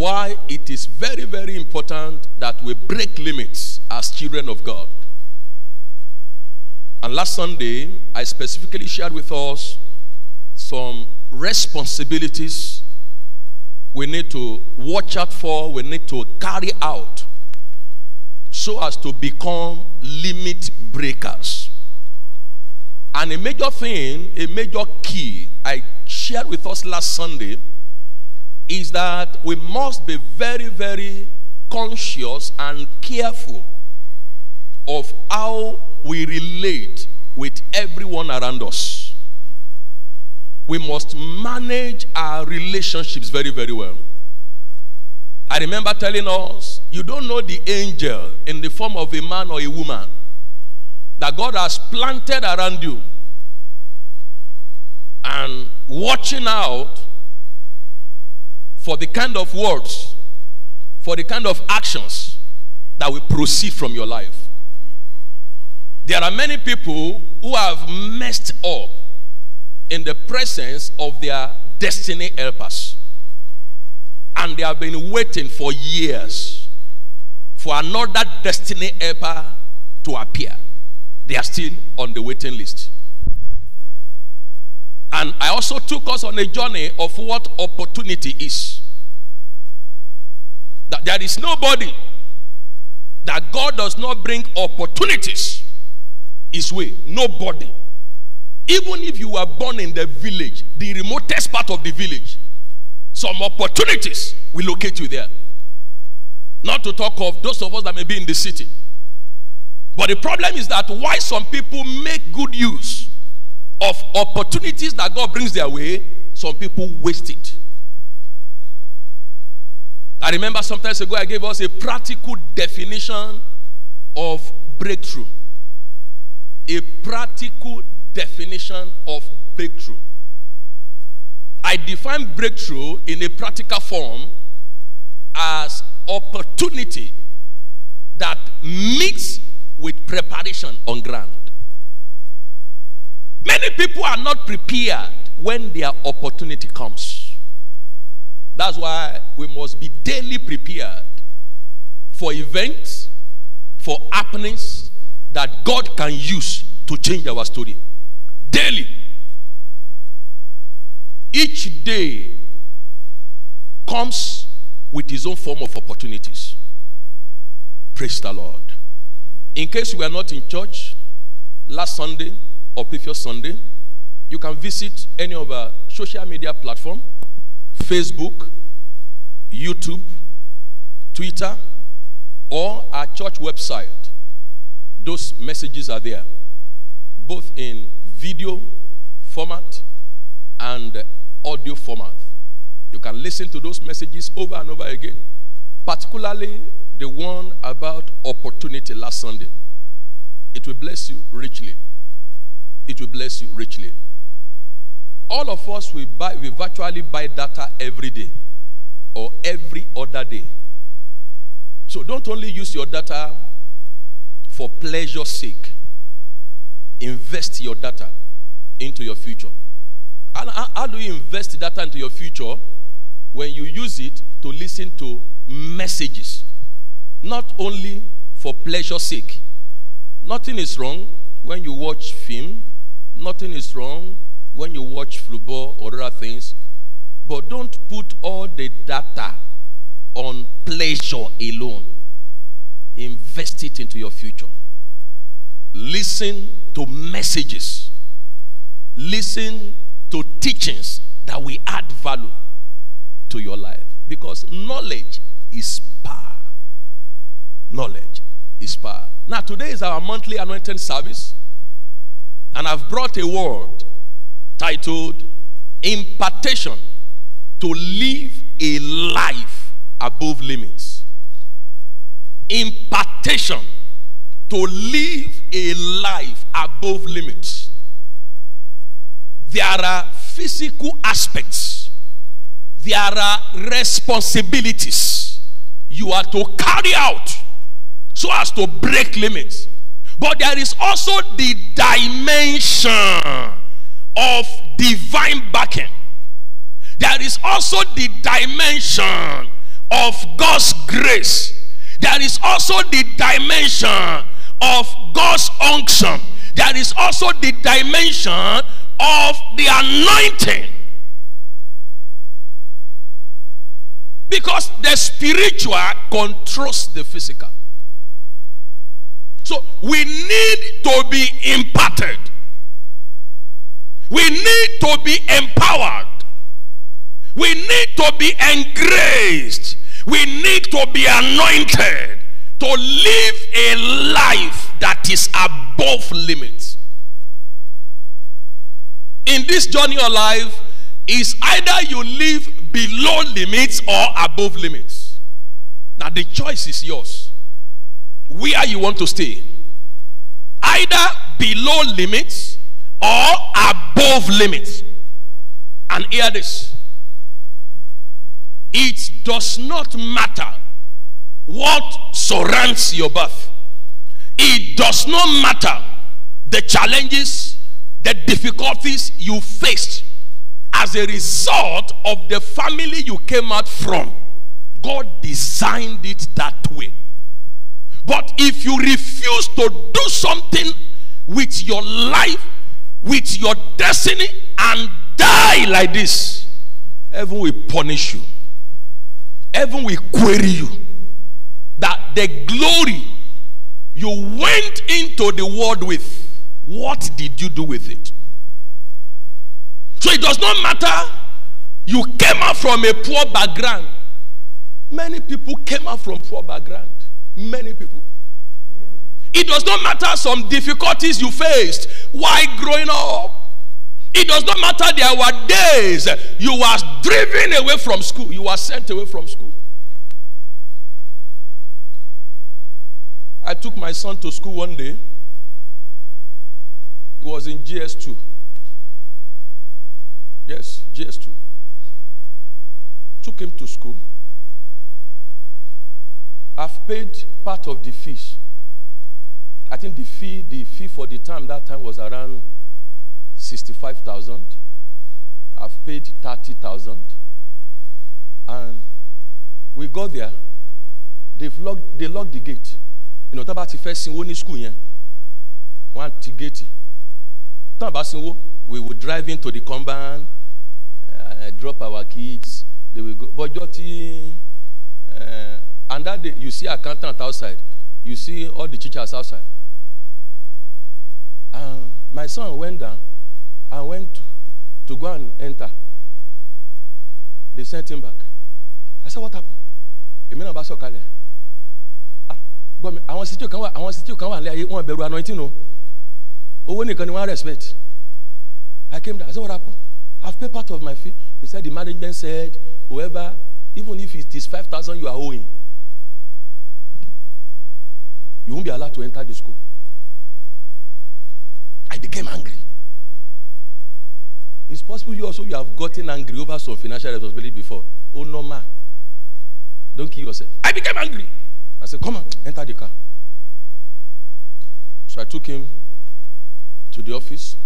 why it is very, very important that we break limits as children of God. And last Sunday, I specifically shared with us some responsibilities we need to watch out for, we need to carry out so as to become limit breakers. And a major thing, a major key I shared with us last Sunday is that we must be very, very conscious and careful of how we relate with everyone around us. We must manage our relationships very, very well. I remember telling us, you don't know the angel in the form of a man or a woman that God has planted around you and watching out for the kind of words, for the kind of actions that will proceed from your life. There are many people who have messed up in the presence of their destiny helpers. And they have been waiting for years for another destiny helper to appear. They are still on the waiting list. And I also took us on a journey of what opportunity is. That there is nobody that God does not bring opportunities his way. Nobody. Even if you were born in the village, the remotest part of the village, some opportunities will locate you there. Not to talk of those of us that may be in the city. But the problem is that why some people make good use of opportunities that God brings their way, some people waste it. I remember sometimes ago I gave us a practical definition of breakthrough. A practical definition of breakthrough. I define breakthrough in a practical form as opportunity that meets with preparation on ground. Many people are not prepared when their opportunity comes. That's why we must be daily prepared for events, for happenings that God can use to change our story. Daily. Each day comes with his own form of opportunities. Praise the Lord. In case we are not in church, last Sunday or previous Sunday, you can visit any of our social media platform, Facebook, YouTube, Twitter, or our church website. Those messages are there, both in video format and audio format. You can listen to those messages over and over again, particularly the one about opportunity last Sunday. It will bless you richly. It will bless you richly. All of us will buy, we virtually buy data every day or every other day. So don't only use your data for pleasure's sake. Invest your data into your future. And how, how do you invest data into your future? When you use it to listen to messages, not only for pleasure's sake. Nothing is wrong when you watch film. Nothing is wrong when you watch football or other things. But don't put all the data on pleasure alone. Invest it into your future. Listen to messages. Listen to teachings that will add value to your life. Because knowledge is power. Knowledge is power. Now, today is our monthly anointing service. And I've brought a word titled Impartation to Live a Life Above Limits. Impartation to live a life above limits. There are physical aspects, there are responsibilities you are to carry out so as to break limits. But there is also the dimension of divine backing. There is also the dimension of God's grace, there is also the dimension of God's unction. There is also the dimension of the anointing. Because the spiritual controls the physical. So we need to be imparted. We need to be empowered. We need to be engraced. We need to be anointed to live a life that is above limits. In this journey of life, is either you live below limits or above limits. Now the choice is yours. Where you want to stay. Either below limits or above limits. And hear this. It does not matter what surrounds your birth. It does not matter the challenges, the difficulties you faced as a result of the family you came out from. God designed it that way. But if you refuse to do something with your life, with your destiny, and die like this, heaven will punish you. Heaven will query you. That the glory you went into the world with, what did you do with it? So it does not matter you came out from a poor background. Many people came out from poor background. Many people. It does not matter some difficulties you faced while growing up. It does not matter there were days you were driven away from school. You were sent away from school. I took my son to school one day. He was in GS2. Yes, GS2. Took him to school. I've paid part of the fees. I think the fee, the fee for the time that time was around 65,000. I've paid 30,000. And we got there. They've locked, they locked the gate. You know, tábà ti fẹ́ sinwó ní school yẹn, wọ́n ti gate. Tán bá sinwó, we will drive into the compound, uh, drop our kids, they will go. Bọ́jọ́ tí uh, and that day you see accountant outside, you see all the teachers outside. And my son went down and went to, go and enter. They sent him back. I said, what happened? Èmi náà bá. Ah, gbọ́ mi, àwọn sítìò kan wà, àwọn sítìò kan wà lé ayé, wọ́n bẹ̀rù anointing o. Owó nìkan ni wọ́n respect. I came down. I said, what happened? I've paid part of my fee. He said, the management said, whoever, even if it is 5,000 you are owing, you won't be allowed to enter the school. I became angry. It's possible you also you have gotten angry over some financial responsibility before. Oh no man. Don't kill yourself. I became angry. I said, come on, enter the car. So I took him to the office.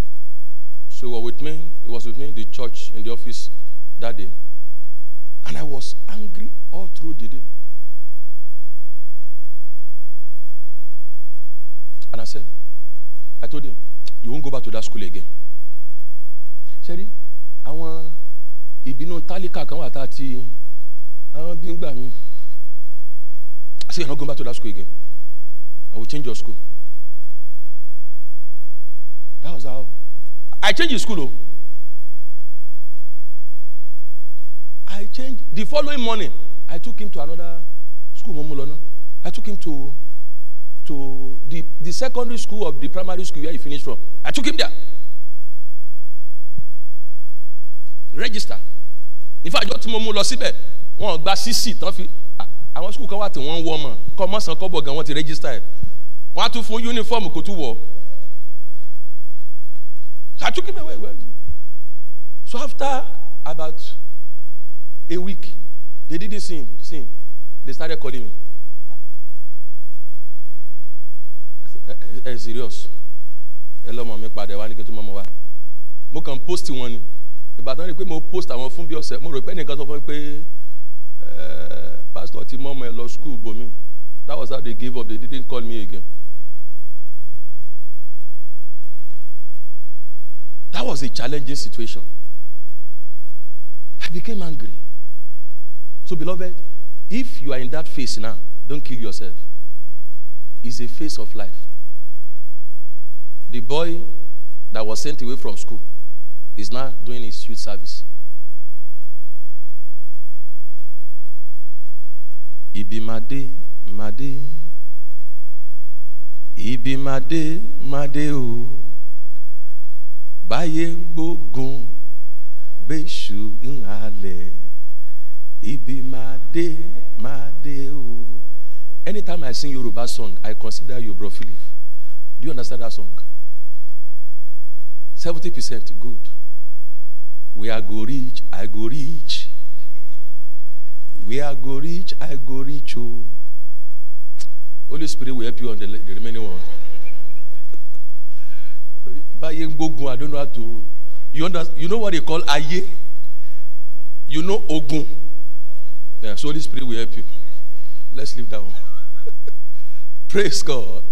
So he was with me. He was with me in the church in the office that day. And I was angry all through the day. And I said, I told him, you won't go back to that school again. Ṣẹ́rí, àwọn ìbínú tálíkà kan wà tá a ti àwọn bí ń gbà mí. I said, you're not going back to that school again. I will change your school. That was how I changed the school. Oh. I changed the following morning. I took him to another school, Momolono. I took him to to the, the secondary school of the primary school where he finished from. I took him there. Register. In fact, ọjọ́ tí mo mú lọ síbẹ̀, wọ́n gba sísì tán fi àwọn school kan wà tí wọ́n ń wọ́ ọmọ kọ́ mọ́sàn register ẹ̀. Wọ́n á tún uniform kò tún wọ̀. So I took him away. So after about a week, they didn't see him. See him. They started calling me. Ẹ ẹ serious ẹ lọmọ mi padà wá ní kí n tó mọ ọmọ wa mo kàn post wọn ni ìgbà tán ni pé mo post àwọn fún bí ọ̀sẹ̀ mo rò pé nìkan sọ fún mi pé ẹ Pastor Timon, law school, me. That was how they gave up. They didn't call me again. That was a challenging situation. I became angry. So, beloved, if you are in that phase now, don't kill yourself. It's a phase of life. The boy that was sent away from school is now doing his youth service. Ibi made, made. Ibi made, made o. Báyé gbógun, béṣu ìhàlẹ̀. Ibi made, made o. Anytime I sing Yoruba song, I consider you, Bro Philip. Do you understand that song? 70% good. We are go reach, I go reach. We are go reach, I go reach. Oh. Holy Spirit will help you on the, the remaining one. Gbógun, I don't know how to. You, under, you know what they call aye? You know ogun. Yeah, so Holy Spirit will help you. Let's leave that one. Praise God.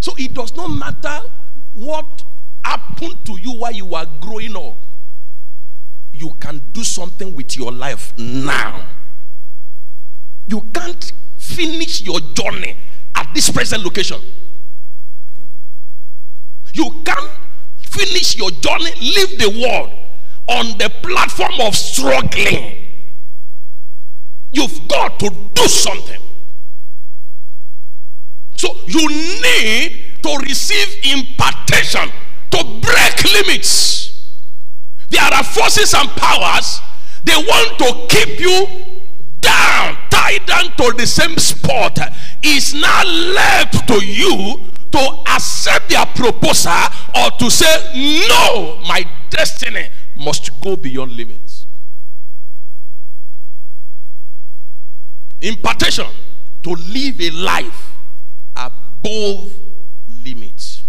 So it does not matter what happened to you while you were growing up. You can do something with your life now. You can't finish your journey at this present location. You can't finish your journey, leave the world on the platform of struggling. You've got to do something. So you need to receive impartation to break limits. There are forces and powers, they want to keep you down, tied down to the same spot. It's now left to you to accept their proposal or to say, No, my destiny must go beyond limits. Impartation to live a life above limits.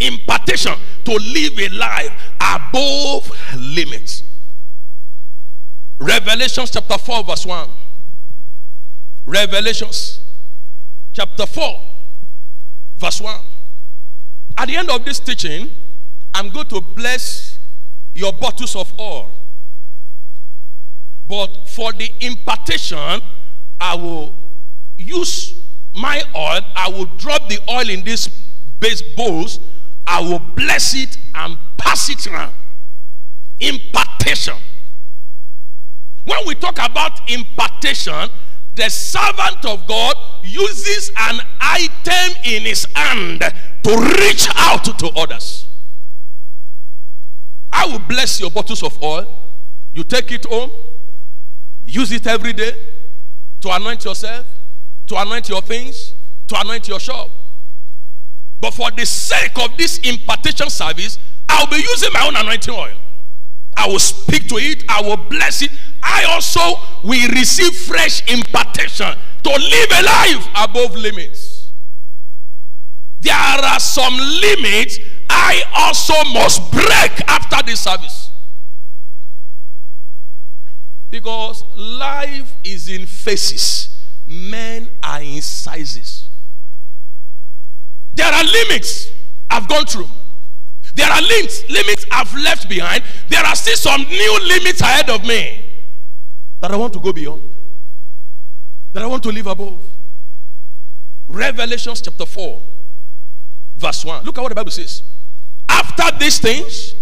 Impartation to live a life above limits. Revelations chapter 4, verse 1. Revelations chapter 4, verse 1. At the end of this teaching, I'm going to bless your bottles of oil. But for the impartation, I will use my oil. I will drop the oil in these base bowls. I will bless it and pass it around. Impartation. When we talk about impartation, the servant of God uses an item in his hand to reach out to others. I will bless your bottles of oil. You take it home, use it every day to anoint yourself, to anoint your things, to anoint your shop. But for the sake of this impartation service, I'll be using my own anointing oil. I will speak to it, I will bless it. I also will receive fresh impartation to live a life above limits. There are some limits I also must break after this service. Because life is in phases, men are in sizes. There are limits I've gone through. There are limits, limits I've left behind. There are still some new limits ahead of me that I want to go beyond, that I want to live above. Revelations chapter 4, verse 1. Look at what the Bible says. After these things,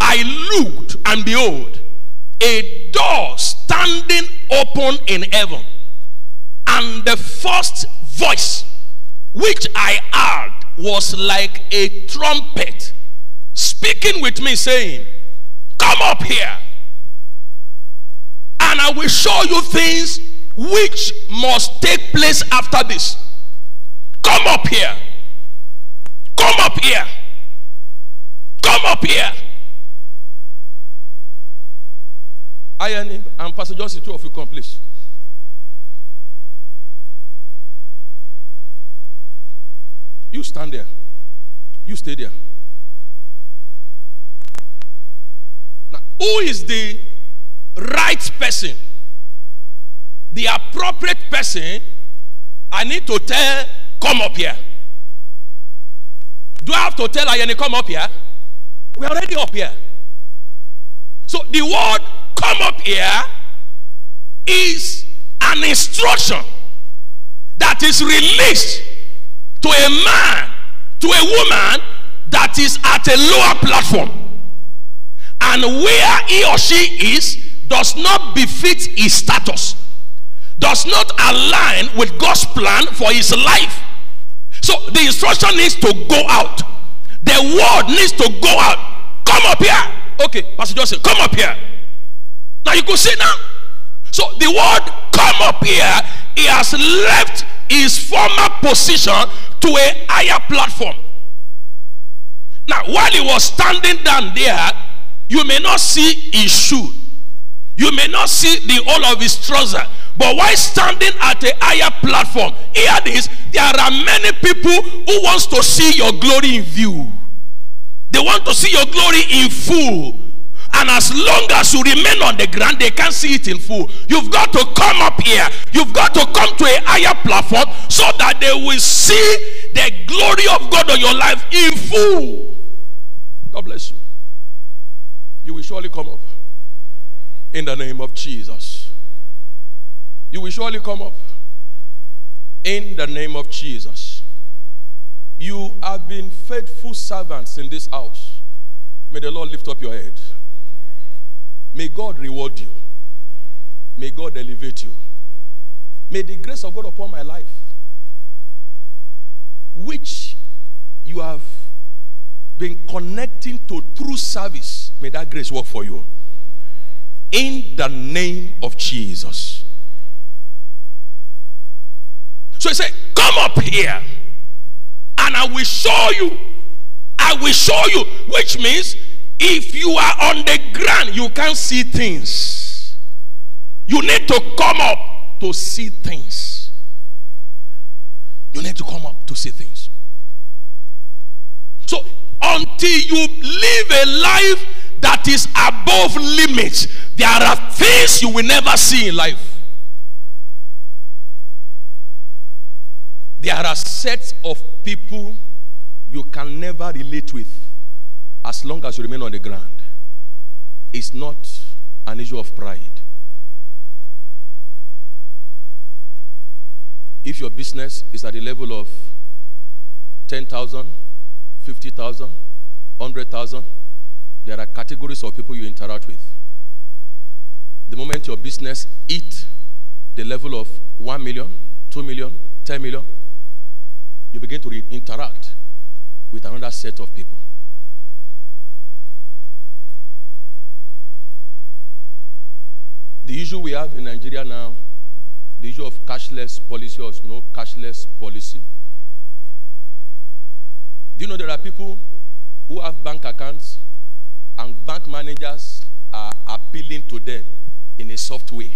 I looked, and behold, a door standing open in heaven. And the first voice which I heard was like a trumpet speaking with me, saying, Come up here, and I will show you things which must take place after this. Come up here. Come up here. Come up here. I and Pastor Johnson, two of you come, please. You stand there. You stay there. Now, who is the right person, the appropriate person, I need to tell, come up here. Do I have to tell Ayeni, come up here? We're already up here. So the word come up here is an instruction that is released to a man, to a woman that is at a lower platform. And where he or she is does not befit his status, does not align with God's plan for his life. So the instruction needs to go out. The word needs to go out. Come up here. Okay, Pastor Joseph, come up here. Now you can see now. So the word come up here, he has left his former position to a higher platform. Now, while he was standing down there, you may not see his shoe. You may not see the whole of his trouser. But while standing at a higher platform, hear this, there are many people who wants to see your glory in view. They want to see your glory in full. And as long as you remain on the ground, they can't see it in full. You've got to come up here. You've got to come to a higher platform so that they will see the glory of God on your life in full. God bless you. You will surely come up. In the name of Jesus. You will surely come up. In the name of Jesus. You have been faithful servants in this house. May the Lord lift up your head. May God reward you. May God elevate you. May the grace of God upon my life, which you have been connecting to true service, may that grace work for you. In the name of Jesus. So he said, Come up here and I will show you. I will show you. Which means if you are on the ground, you can't see things. You need to come up to see things. You need to come up to see things. So until you live a life that is above limits, there are things you will never see in life. There are sets of people you can never relate with as long as you remain on the ground. It's not an issue of pride. If your business is at the level of 10,000, 50,000, 100,000, there are categories of people you interact with. The moment your business hit the level of 1 million, 2 million, 10 million, you begin to interact with another set of people. The issue we have in Nigeria now, the issue of cashless policy or no cashless policy, do you know there are people who have bank accounts and bank managers are appealing to them in a soft way?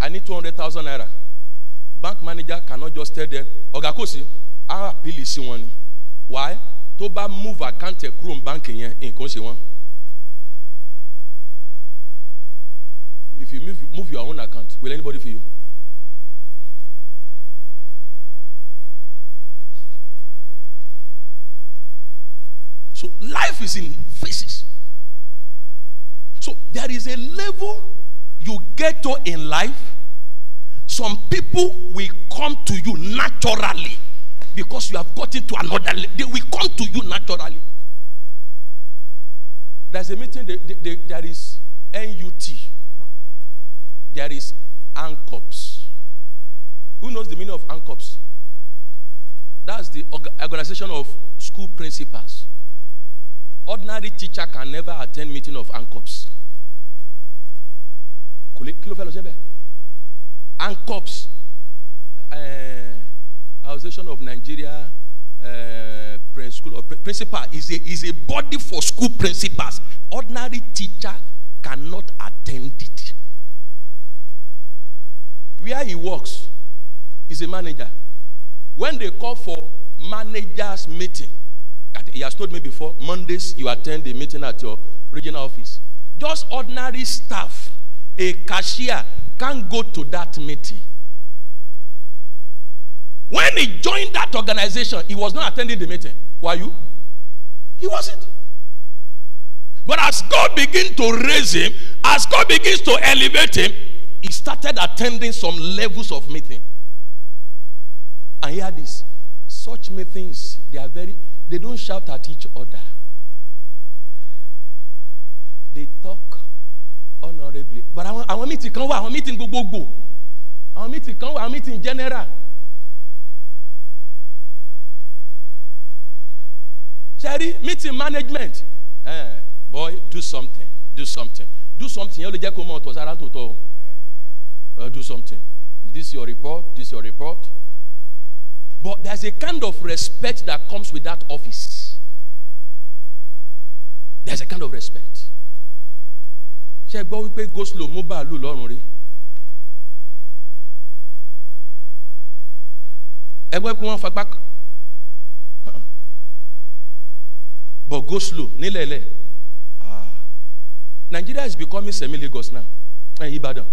I need 200,000 naira. Bank manager cannot just tell them, Ogakosi, I appeal sí wọn. Why? Tó bá move account ẹ̀ kúrò bank yẹn, nǹkan ṣe wọ́n. If you move, move your own account, will anybody for you? So life is in phases. So there is a level you get to in life. Some people will come to you naturally because you have gotten to another level. They will come to you naturally. There's a meeting, there is NUT, there is ANCOPS. Who knows the meaning of ANCOPS? That's the organization of school principals. Ordinary teacher can never attend meeting of ANCOPS. ANCOPS, uh, Association of Nigeria uh, School of Principal, is a, is a body for school principals. Ordinary teacher cannot attend it. Where he works is a manager. When they call for managers meeting, he has told me before, Mondays you attend the meeting at your regional office. Just ordinary staff, a cashier, can't go to that meeting. When he joined that organization, he was not attending the meeting. Were you? He wasn't. But as God begins to raise him, as God begins to elevate him, he started attending some levels of meeting. And hear this such meetings, they are very, they don't shout at each other. They talk honorably. But àwọn àwọn meeting kan wà, àwọn meeting gbogbogbò. Àwọn meeting kan wà, àwọn meeting general. Sherry, meeting management. Eh, boy, do something. Do something. Do something. Uh, do something. This your report. This your report. But there's a kind of respect that comes with that office. There's a kind of respect. Ṣé ẹ gbọ́ wípé go slow mú bàálù lọ́rùn rí? Ẹ gbọ́ pé wọ́n fagbá. But go slow nílẹ̀lẹ̀. Ah. Nigeria is becoming semi-Lagos now. Eh, Ibadan.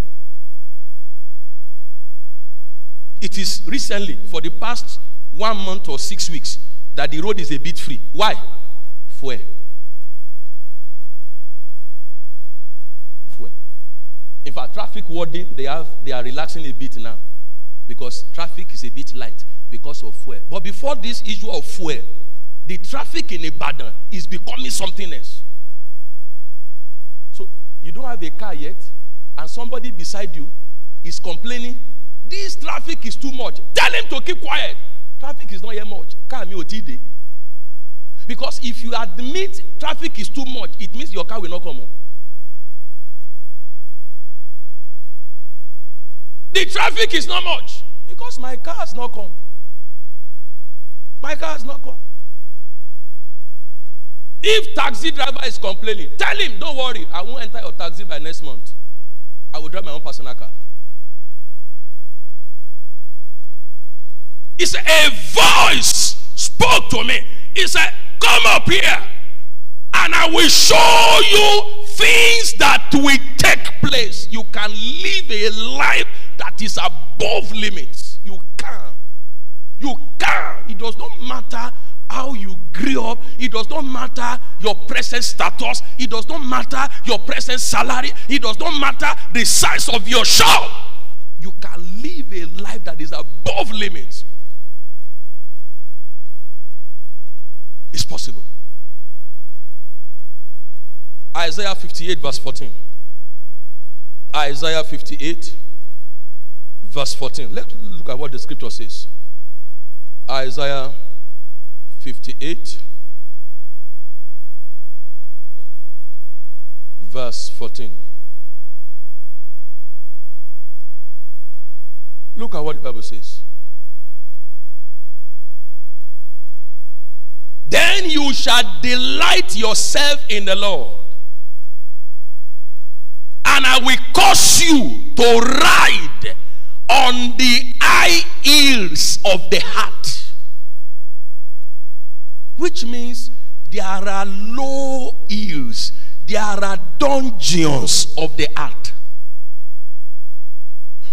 It is recently, for the past one month or six weeks, that the road is a bit free. Why? Fuel. Fuel. In fact, traffic warding, they have they are relaxing a bit now because traffic is a bit light because of fuel. But before this issue of fuel, the traffic in Ibadan is becoming something else. So you don't have a car yet, and somebody beside you is complaining, this traffic is too much. Tell him to keep quiet. Traffic is not yet much. Car mi ò tí dé. Because if you admit traffic is too much, it means your car will not come on. The traffic is not much because my car has not come. My car has not come. If taxi driver is complaining, tell him, don't worry, I won't enter your taxi by next month. I will drive my own personal car. Said, a voice spoke to me. He said, come up here and I will show you things that will take place. You can live a life that is above limits. You can. You can. It does not matter how you grew up. It does not matter your present status. It does not matter your present salary. It does not matter the size of your shop. You can live a life that is above limits. It's possible. Isaiah 58, verse 14. Isaiah 58, verse 14. Let's look at what the scripture says. Isaiah 58, verse 14. Look at what the Bible says. Then you shall delight yourself in the Lord, and I will cause you to ride on the high hills of the heart. Which means there are low hills, there are dungeons of the heart.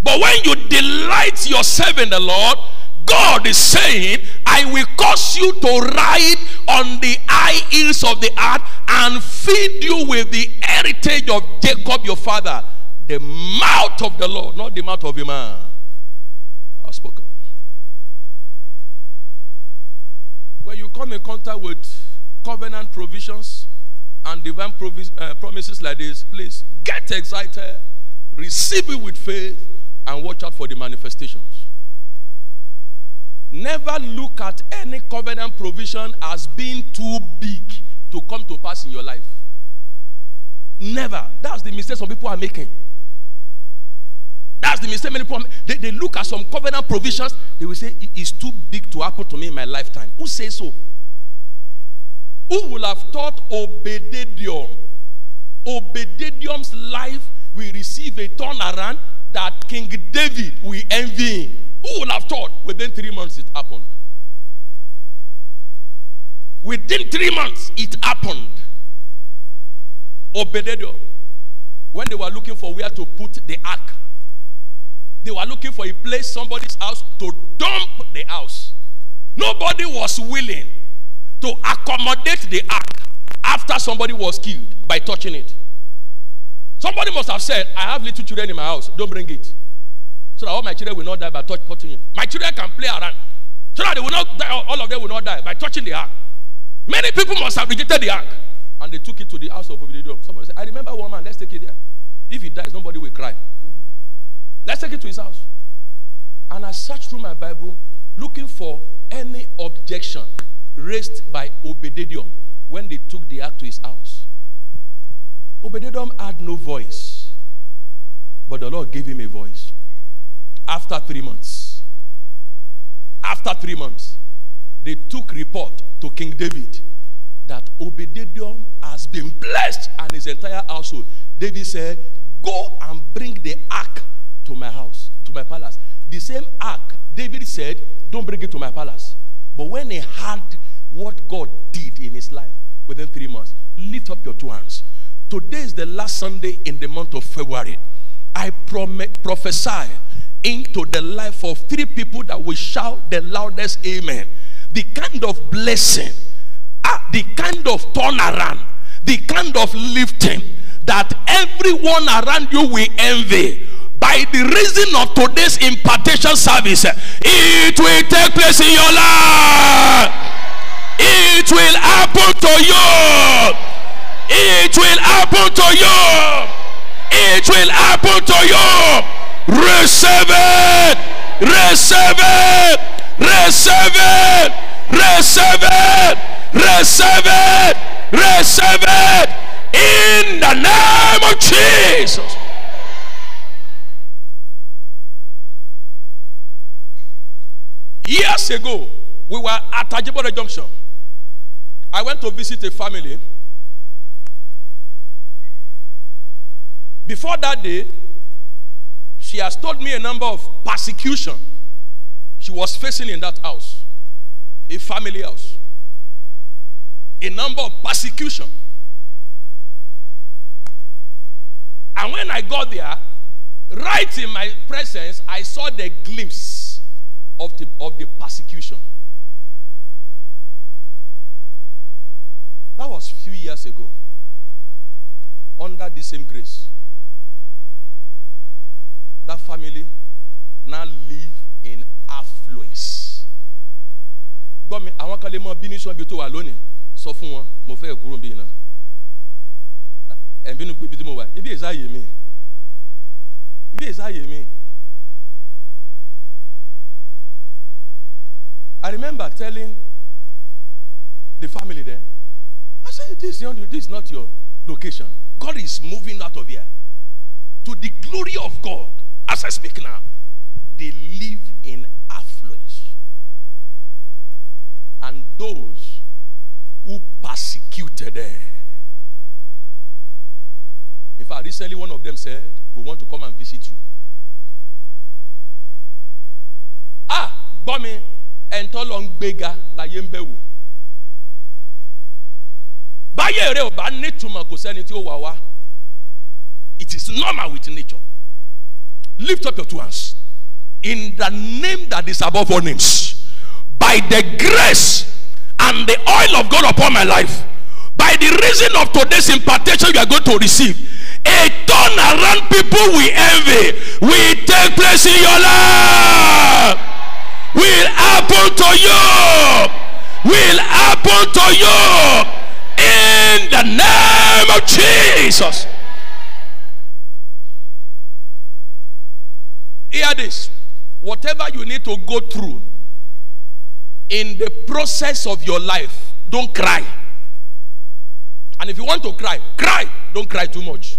But when you delight yourself in the Lord, God is saying, I will cause you to ride on the high hills of the earth and feed you with the heritage of Jacob your father. The mouth of the Lord, not the mouth of a man. I've spoken. When you come in contact with covenant provisions and divine provis- uh, promises like this, please get excited, receive it with faith, and watch out for the manifestations. Never look at any covenant provision as being too big to come to pass in your life. Never. That's the mistake some people are making. That's the mistake many people they, they look at some covenant provisions, they will say, It's too big to happen to me in my lifetime. Who says so? Who will have thought Obededom? Obededom's life will receive a turnaround that King David will envy him. Who would have thought within three months it happened? Within three months it happened. Obededom, when they were looking for where to put the ark, they were looking for a place, somebody's house, to dump the house. Nobody was willing to accommodate the ark after somebody was killed by touching it. Somebody must have said, I have little children in my house, don't bring it. So that all my children will not die by touch, touching it. My children can play around. So that they will not die, all of them will not die by touching the ark. Many people must have rejected the ark. And they took it to the house of Obededom. Somebody said, I remember one man, let's take it there. If he dies, nobody will cry. Let's take it to his house. And I searched through my Bible looking for any objection raised by Obededom when they took the ark to his house. Obededom had no voice, but the Lord gave him a voice. After three months, after three months, they took report to King David that Obededom has been blessed and his entire household. David said, Go and bring the ark to my house, to my palace. The same ark, David said, Don't bring it to my palace. But when he heard what God did in his life within three months, lift up your two hands. Today is the last Sunday in the month of February. I prophesy into the life of three people that will shout the loudest amen. The kind of blessing, ah, the kind of turnaround, the kind of lifting that everyone around you will envy by the reason of today's impartation service, it will take place in your life. It will happen to you. It will happen to you. It will happen to you. Receive it. Receive it. Receive it. Receive it. Receive it. Receive it. In the name of Jesus. Years ago, we were at Ajibode Junction. I went to visit a family. Before that day, she has told me a number of persecution she was facing in that house, a family house. A number of persecution. And when I got there, right in my presence, I saw the glimpse of the, of the persecution. That was few years ago. Under the same grace. That family now live in affluence. Gbọ́ mi, àwọn kan lè mọ bínú sọ ibi tó wà lónìí. Sọ fún wọn, mo fẹ́ kúrò bí iná. Ẹ̀ ń bínú pé ibi tí mo wà, ibi èsà yè mí. Ibi èsà yè mí. I remember telling the family there, I said, this is, this is not your location. God is moving out of here. To the glory of God, as I speak now, they live in affluence. And those who persecuted them. In fact, recently one of them said, We want to come and visit you. Ah, gbọ́ mi, ẹ̀ńtọ́ lọ ń gbéga láyé ń bẹ̀ wò. báyé it is normal with nature lift up your two hands. In the name that is above all names by the grace and the oil of God upon my life by the reason of today's impartation you are going to receive a turnaround people we envy will take place in your life. Will happen to you. Will happen to you. In the name of Jesus. Hear this. Whatever you need to go through in the process of your life, don't cry. And if you want to cry, cry. Don't cry too much.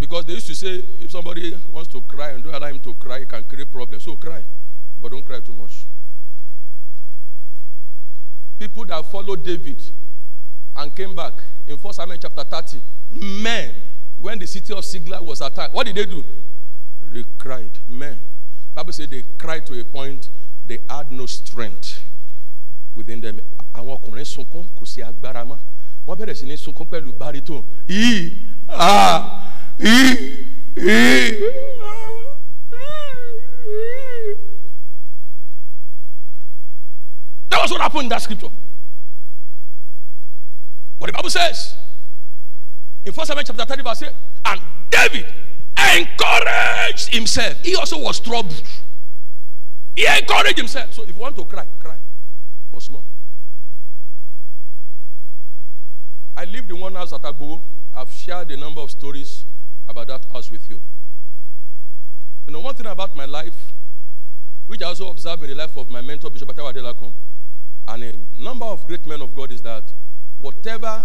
Because they used to say if somebody wants to cry and don't allow him to cry, it can create problems. So cry, but don't cry too much people that followed David and came back in 1 Samuel chapter 30, men, when the city of Sigla was attacked, what did they do? They cried. Men. Bible said they cried to a point they had no strength within them. Àwọn ọkùnrin sunkún kò sí agbára mọ́. wọ́n bẹ̀rẹ̀ sí ní sunkún pẹ̀lú baritone yìí ah yìí yìí. That was what happened in that scripture. What the Bible says in 1 Samuel chapter 30, verse 8, and David encouraged himself. He also was troubled. He encouraged himself. So if you want to cry, cry for small. I lived in one house at Agbo. I've shared a number of stories about that house with you. You know, one thing about my life, which I also observed in the life of my mentor, Bishop Atawa Adelakun, and a number of great men of God, is that whatever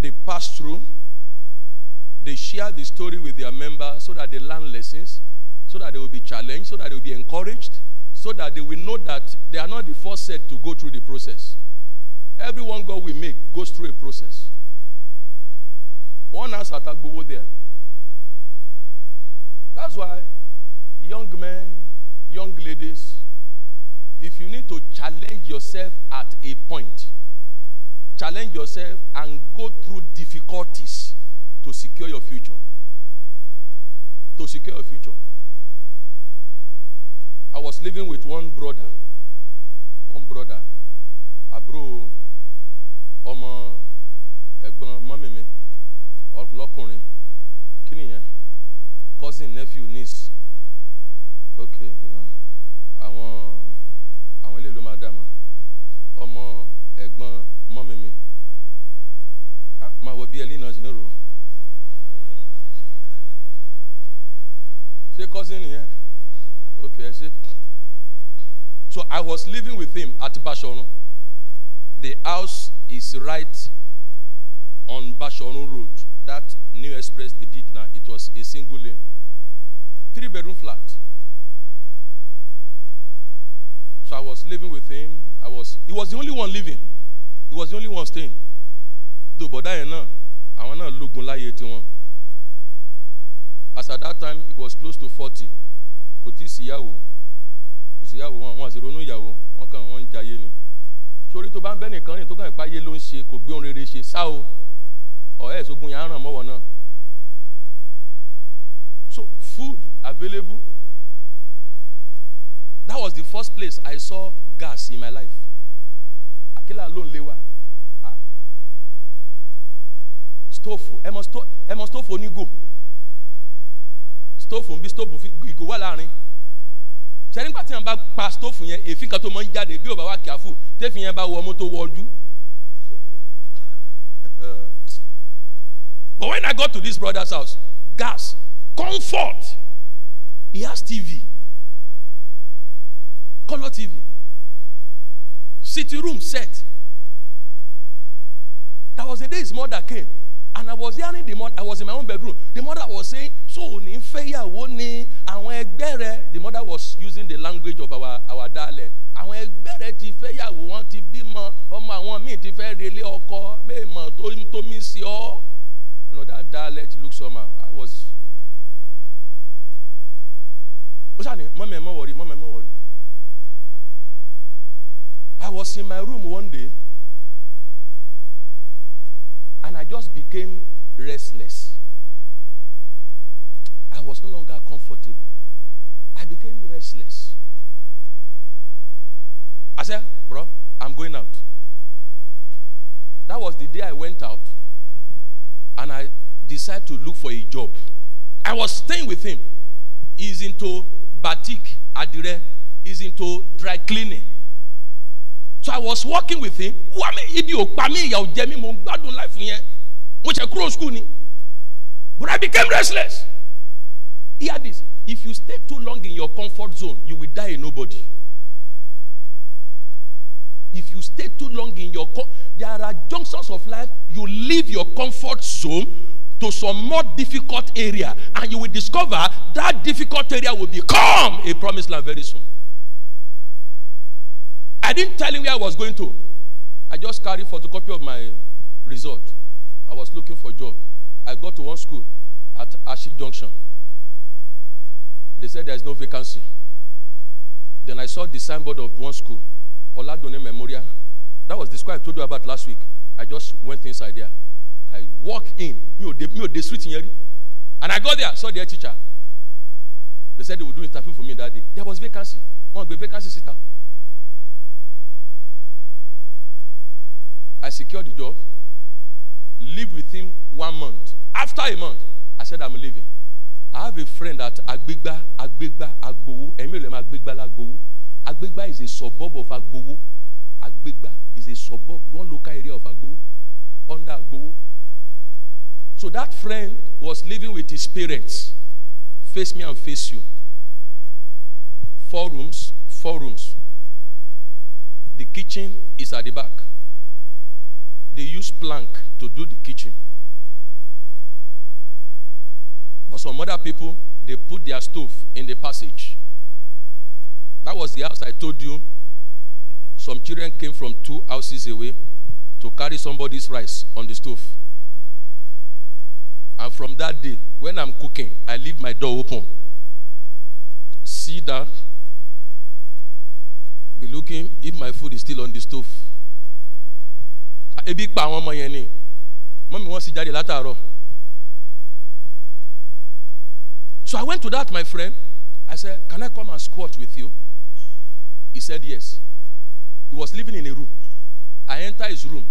they pass through, they share the story with their members so that they learn lessons, so that they will be challenged, so that they will be encouraged, so that they will know that they are not the first set to go through the process. Everyone God will make goes through a process. One has Atagbowo there. That's why young men, young ladies, if you need to challenge yourself at a point, challenge yourself and go through difficulties to secure your future. To secure your future. I was living with one brother. One brother. Àbúrò ọmọ ẹ̀gbọ́n mọ́mì mi lọ́kùnrin. Kí nìyẹn? Cousin, nephew, niece. Okay. Yeah. Àwọn àwọn ilé ló máa dà mọ́. Ọmọ ẹ̀gbọ́n mọ́mì mi. Ah, Máa wọ bí ẹlí náà ṣe ń rò. Ṣé cousin nìyẹn? Okay, ẹ ṣe. So I was living with him at Bashorun. The house is right on Bashorun Road. That new express they did now, it was a single lane. Three bedroom flat. So I was living with him. I was he was the only one living. He was the only one staying. Though bọ̀dá yẹn náà, àwọn náà lógun tiwọn. As at that time, he was close to forty. Kò tí ì síyàwó kò síyàwó wọn wọn àti ronú ìyàwó wọn kàn wọn ń jayé ni sórí tó bá ń bẹ́ nìkan rìn tó kàn ìpáyé ló ń ṣe kò gbé ohun rere so food available that was the first place I saw gas in my life. Àkílà ló ń lé wa. Stóòfù ẹ mọ stóòfù onígò. Stóòfù ń bí stóòfù ìgò wà láàárín. Sẹ́ni nígbà tí wọ́n bá pa stóòfù yẹn èéfín kan tó máa ń jáde bí ò bá wà kíáfù téèfì yẹn bá wọ ọmú tó wọ ojú. but when I got to this brother's house gas comfort. He has TV colour TV sitting room set. That was the day his mother came and I was hearing the mother I was in my own bedroom. The mother was saying so ò ní fẹ́yàwó ni? Àwọn ẹgbẹ́ the mother was using the language of our our dialect. Àwọn ẹgbẹ́ rẹ ti fẹ́yàwó wọn ti bímọ ọmọ àwọn míì ti fẹ́ relé ọkọ mẹ́ẹ̀mọ́ tó tó mí sí ọ́. You know that dialect look somehow I was ó ṣàní mọ́mí ẹ̀ mọ́ wọ̀rí mọ́mí ẹ̀ mọ́ wọ̀rí I was in my room one day and I just became restless. I was no longer comfortable. I became restless. I said, Bro, I'm going out. That was the day I went out and I decided to look for a job. I was staying with him. He's into batik, adire, he's into dry cleaning. So I was working with him. Wà mí ibi ò pa mí ìyà ò jẹ mí mo ń gbádùn life yẹn. Mo ṣe kúrò school ni. But I became restless. Hear this. If you stay too long in your comfort zone, you will die a nobody. If you stay too long in your there are junctions of life you leave your comfort zone to some more difficult area and you will discover that difficult area will become a promised land very soon. I didn't tell him where I was going to. I just carried a photocopy of my result. I was looking for a job. I got to one school at Ashi Junction. They said there is no vacancy. Then I saw the signboard of one school, Oladone Memorial. That was the school I told you about last week. I just went inside there. I walked in. And I got there, saw their teacher. They said they would do interview for me that day. There was vacancy. Gbé vacancy síta. I secured the job, lived with him one month. After a month, I said, I'm leaving. I have a friend at Agbegba, Agbegba, Agbowo. Máa Agbegba l'Agbowo. Agbegba is a suburb of Agbowo. Agbegba is a suburb, one local area of Agbowo, under Agbowo. So that friend was living with his parents. Face me and face you. Four rooms, four rooms. The kitchen is at the back. They use plank to do the kitchen. But some other people, they put their stove in the passage. That was the house I told you. Some children came from two houses away to carry somebody's rice on the stove. And from that day, when I'm cooking, I leave my door open. See that. Be looking if my food is still on the stove. Ebi pa àwọn ọmọ yẹn ni. Mọ́mí wọ́n sì jáde látàárọ̀. So I went to that, my friend. I said, Can I come and squat with you? He said, Yes. He was living in a room. I enter his room,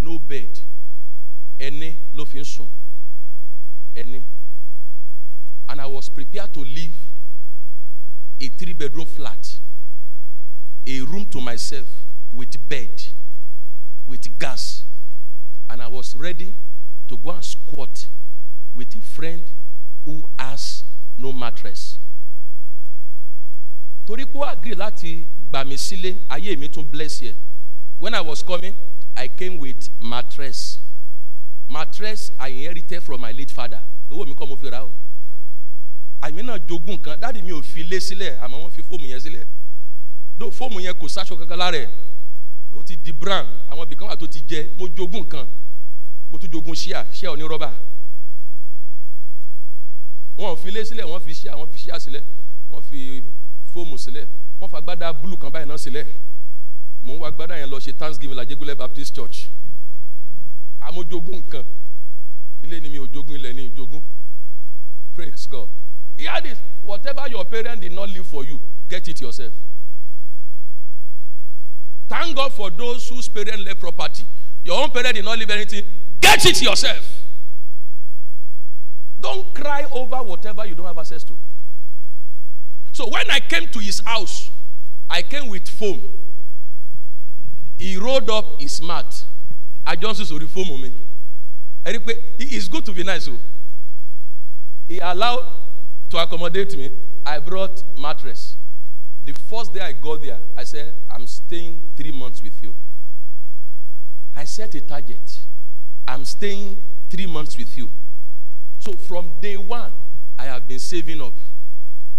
no bed. Ẹni ló fi ń sùn. Ẹni. And I was prepared to leave a three bedroom flat, a room to myself with bed, with gas. And I was ready to go and squat with a friend who has no mattress. Torí pé ó agree láti gbà ayé mi tún bless yẹ. When I was coming, I came with mattress. Mattress I inherited from my late father. Owó mi kọ́ mo fi ra o. Àmì náà jogún nǹkan, dáàdi mi ò fi lé sílẹ̀, àmọ́ wọ́n fi fóòmù yẹn sílẹ̀. Yẹn kò kankan. Ó ti di brown, àwọn ibìkan wà tó ti jẹ, mo jogún nǹkan. Mo tún jogún ṣíà, ṣíà onírọ́bà wọn fi lé sílẹ̀ wọ́n fi ṣíà wọ́n fi ṣíà sílẹ̀ wọ́n fi fóòmù sílẹ̀ wọ́n fa gbádá búlù kan báyìí náà sílẹ̀. Mò ń wá gbádá yẹn lọ ṣe thanksgiving lajégúnlẹ̀ baptist church. Amójogún nǹkan. Ilé ni mi ò jogún ilẹ̀ ni ìjogún praise god. Hear this whatever your parent did not leave for you get it yourself thank god for those whose parent left property your own parent did not leave anything get it yourself. Don't cry over whatever you don't have access to. So when I came to his house, I came with foam. He rolled up his mat. I just used to reform me. It's good to be nice. He allowed to accommodate me. I brought mattress. The first day I got there, I said, I'm staying three months with you. I set a target. I'm staying three months with you. So from day one, I have been saving up.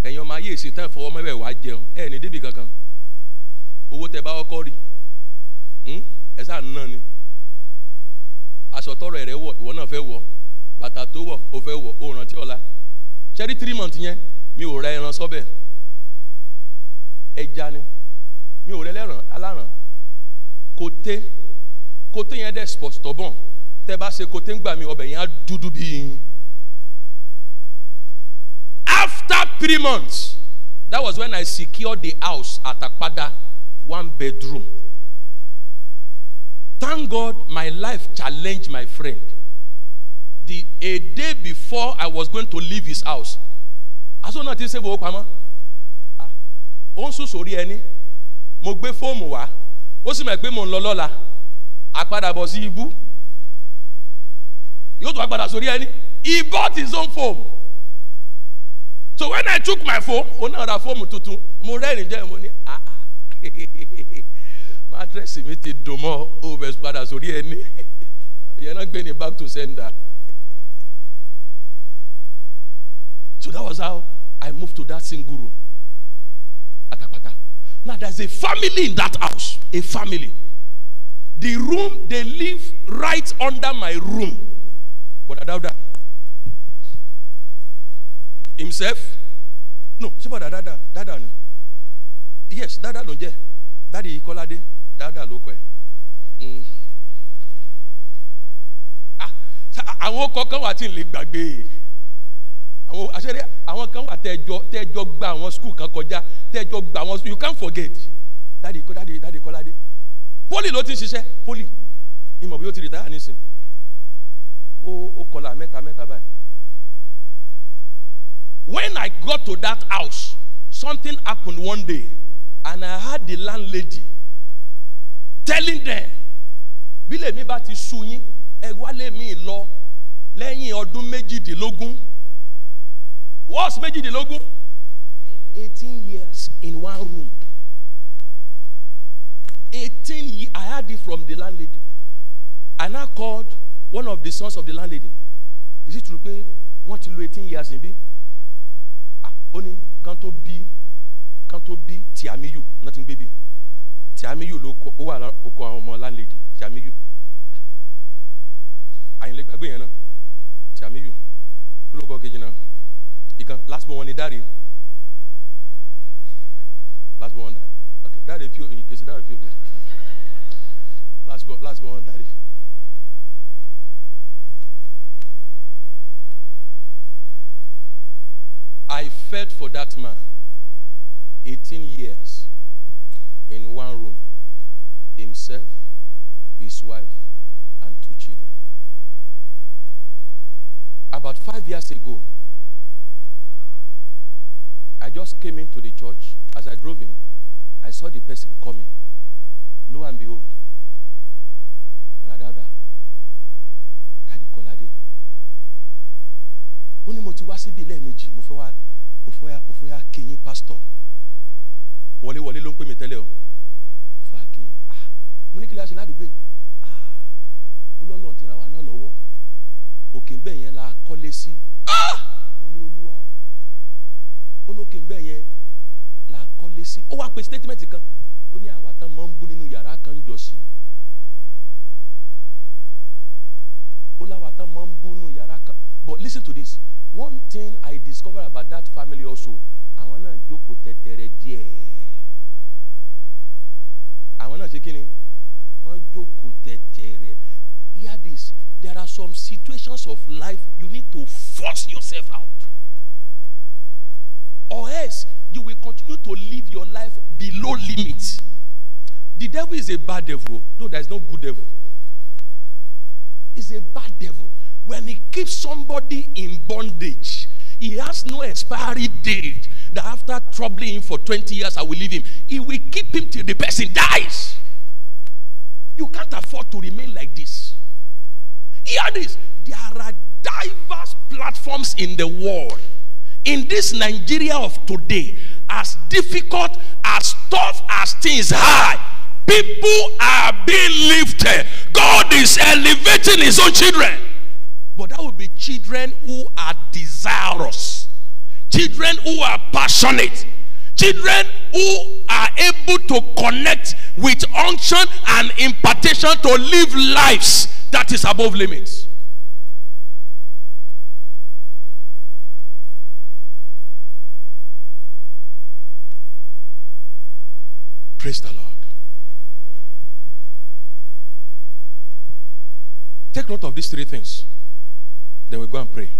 Ẹ̀yin ọmọ ayé ìsìn tán ìfọwọ́ mẹ́wẹ̀ wá jẹun ẹ̀ ní débì kankan. Owó tẹ bá ọkọ rí. Hmm? Ẹ sáà ná ni. Aṣọ tọrọ ẹ̀rẹ́ wọ̀ ìwọ náà fẹ́ wọ̀. Bàtà tó wọ̀ o fẹ́ wọ̀ o rántí ọ̀la. Three months yẹn mi ò rẹ ẹran sọ́bẹ̀. Ẹja ni. Mi ò rẹ lẹ́ràn aláràn. Koté. Koté yẹn dẹ̀ stubborn. Tẹ bá ṣe koté ń gbà mí ọbẹ̀ yẹn á dúdú bíi. After three months, that was when I secured the house at Akpada, one bedroom. Thank God my life challenged my friend. The a day before I was going to leave his house, aṣọ náà ti ṣe fowó pamọ́. Ó ń sùn sórí ẹni. Mo gbé fóòmù wá. Ó sì mọ̀ pé mò ń lọ lọ́la. Àpadàbọ̀ sí ibú. Yóò tún padà sórí ẹni. He bought his own phone. So when I took my phone, ó náà ra fóòmù tuntun, mo rẹ́rìn jẹ́ mo ní ah ah mátírẹ́sì mi ti dùn mọ́ ó bẹ̀ padà sórí ẹni ìyẹn náà gbé ní back to sender. So that was how I moved to that single room. Now there's a family in that house. A family. The room they live right under my room. But Adauda himself no ṣé bọ́dà dada dada ni yes dada ló ń jẹ́ dadi kọ́ládé dada ló kọ́ mm. àwọn ọkọ̀ kan wà tí n lè gbàgbé àwọn àṣẹrẹ àwọn kan wà tẹjọ tẹjọ gba àwọn skul kan kọjá tẹjọ gba àwọn you can't forget. Dáàdi kọ dáàdi dáàdi kọládé poli ló ti ń ṣiṣẹ́ poli. Ìmọ̀ bí ó ti rìtáyà nísìn. Ó ó kọlà mẹ́ta mẹ́ta báyìí. When I got to that house something happened one day and I heard the landlady telling them bí lèmi bá ti sú yín ẹ wálé mi lọ lẹ́yìn ọdún méjìdínlógún wọ́ọ̀sì méjìdínlógún. Eighteen years in one room. Eighteen years I heard it from the landlady. I now called one of the sons of the landlady. Is it true pé wọ́n ti lo eighteen years níbí? Ah ó ní kan tó bí kan tó bí Tìámíyù náà ti ń gbé bí. Tìámíyù ló kọ ó wà oko àwọn ọmọ landlady Tìámíyù. Àyìnlẹ gbàgbé yẹn náà. Tìámíyù. Kí ló kọ kejì náà ìkan last born wọn ni dáre last born wọn dáre ok dáre pio èyí kèsì dáre last last born wọn dáre. I felt for that man eighteen years in one room himself his wife and two children. About five years ago, I just came into the church. As I drove in, I saw the person coming. Lo and behold, Brother Daddy Kolade. Ó ní mo ti wá síbi lẹ́ẹ̀mejì, mo fẹ́ wá mo fẹ́ wá mo fẹ́ wá kí yín pásítọ̀. Wọlé wọlé ló ń pè mí tẹ́lẹ̀ o. Mo fẹ́ wá kí yín. Ah, mo ní kí lè ṣe ládùúgbò. Ah, olólùwọ̀n ti ràn wá náà lọ́wọ́. Òkè ń bẹ̀ yẹn la kọ́lé sí. Ah! Mo ní olúwa o olókè ńbẹ yẹn la kọ́lé sí. Ó wá pe statement kan ó ní àwa tán máa ń bú nínú yàrá kan jọ sí. Ó láwa tán máa ń bú nínú yàrá kan. But listen to this. One thing I discovered about that family also àwọn náà jókòó tẹ̀tẹ̀rẹ̀ díẹ̀. Àwọn náà ṣe kí ni? Wọ́n jókòó tẹ̀tẹ̀rẹ̀. Hear this. There are some situations of life you need to force yourself out or else you will continue to live your life below limits. The devil is a bad devil, No, there is no good devil. He's a bad devil. When he keeps somebody in bondage, he has no expiry date that after troubling him for 20 years, I will leave him. He will keep him till the person dies. You can't afford to remain like this. Hear this. There are diverse platforms in the world in this Nigeria of today, as difficult, as tough as things are, people are being lifted. God is elevating his own children. But that will be children who are desirous, children who are passionate, children who are able to connect with unction and impartation to live lives that is above limits. Praise the Lord. Take note of these three things. Then we go and pray.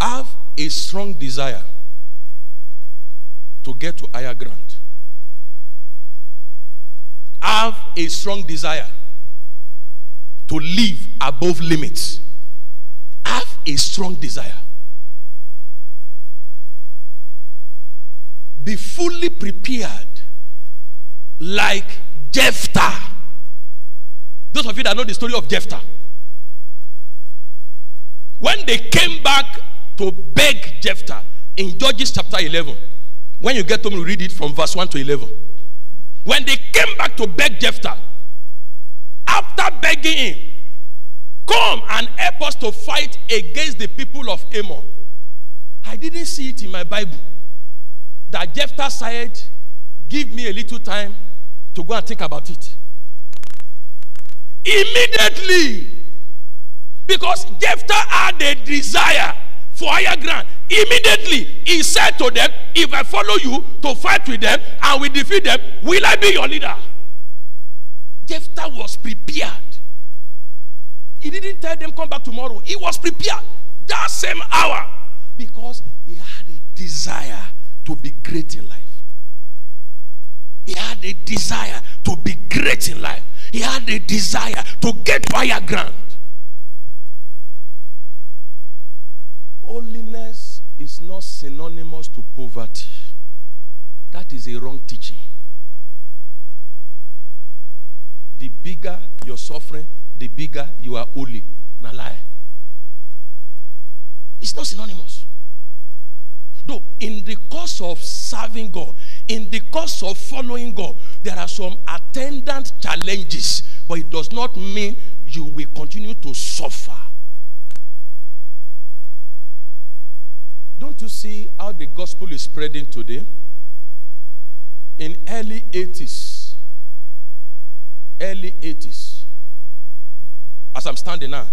Have a strong desire to get to higher ground. Have a strong desire to live above limits. Have a strong desire. Be fully prepared like Jephthah. Those of you that know the story of Jephthah. When they came back to beg Jephthah in Judges chapter 11, when you get to me, read it from verse 1 to 11. When they came back to beg Jephthah, after begging him, come and help us to fight against the people of Ammon. I didn't see it in my Bible that Jephthah said, Give me a little time to go and think about it. Immediately, because Jephthah had a desire for higher ground. Immediately, he said to them, If I follow you to fight with them and we defeat them, will I be your leader? Jephthah was prepared. He didn't tell them, Come back tomorrow. He was prepared that same hour because he had a desire to be great in life. He had a desire to be great in life. He had a desire to get higher ground. Holiness is not synonymous to poverty. That is a wrong teaching. The bigger your suffering, the bigger you are holy. Now lie. It's not synonymous. Though in the course of serving God, in the course of following God, there are some attendant challenges, but it does not mean you will continue to suffer. Don't you see how the gospel is spreading today? In early 80s, early 80s, as I'm standing now,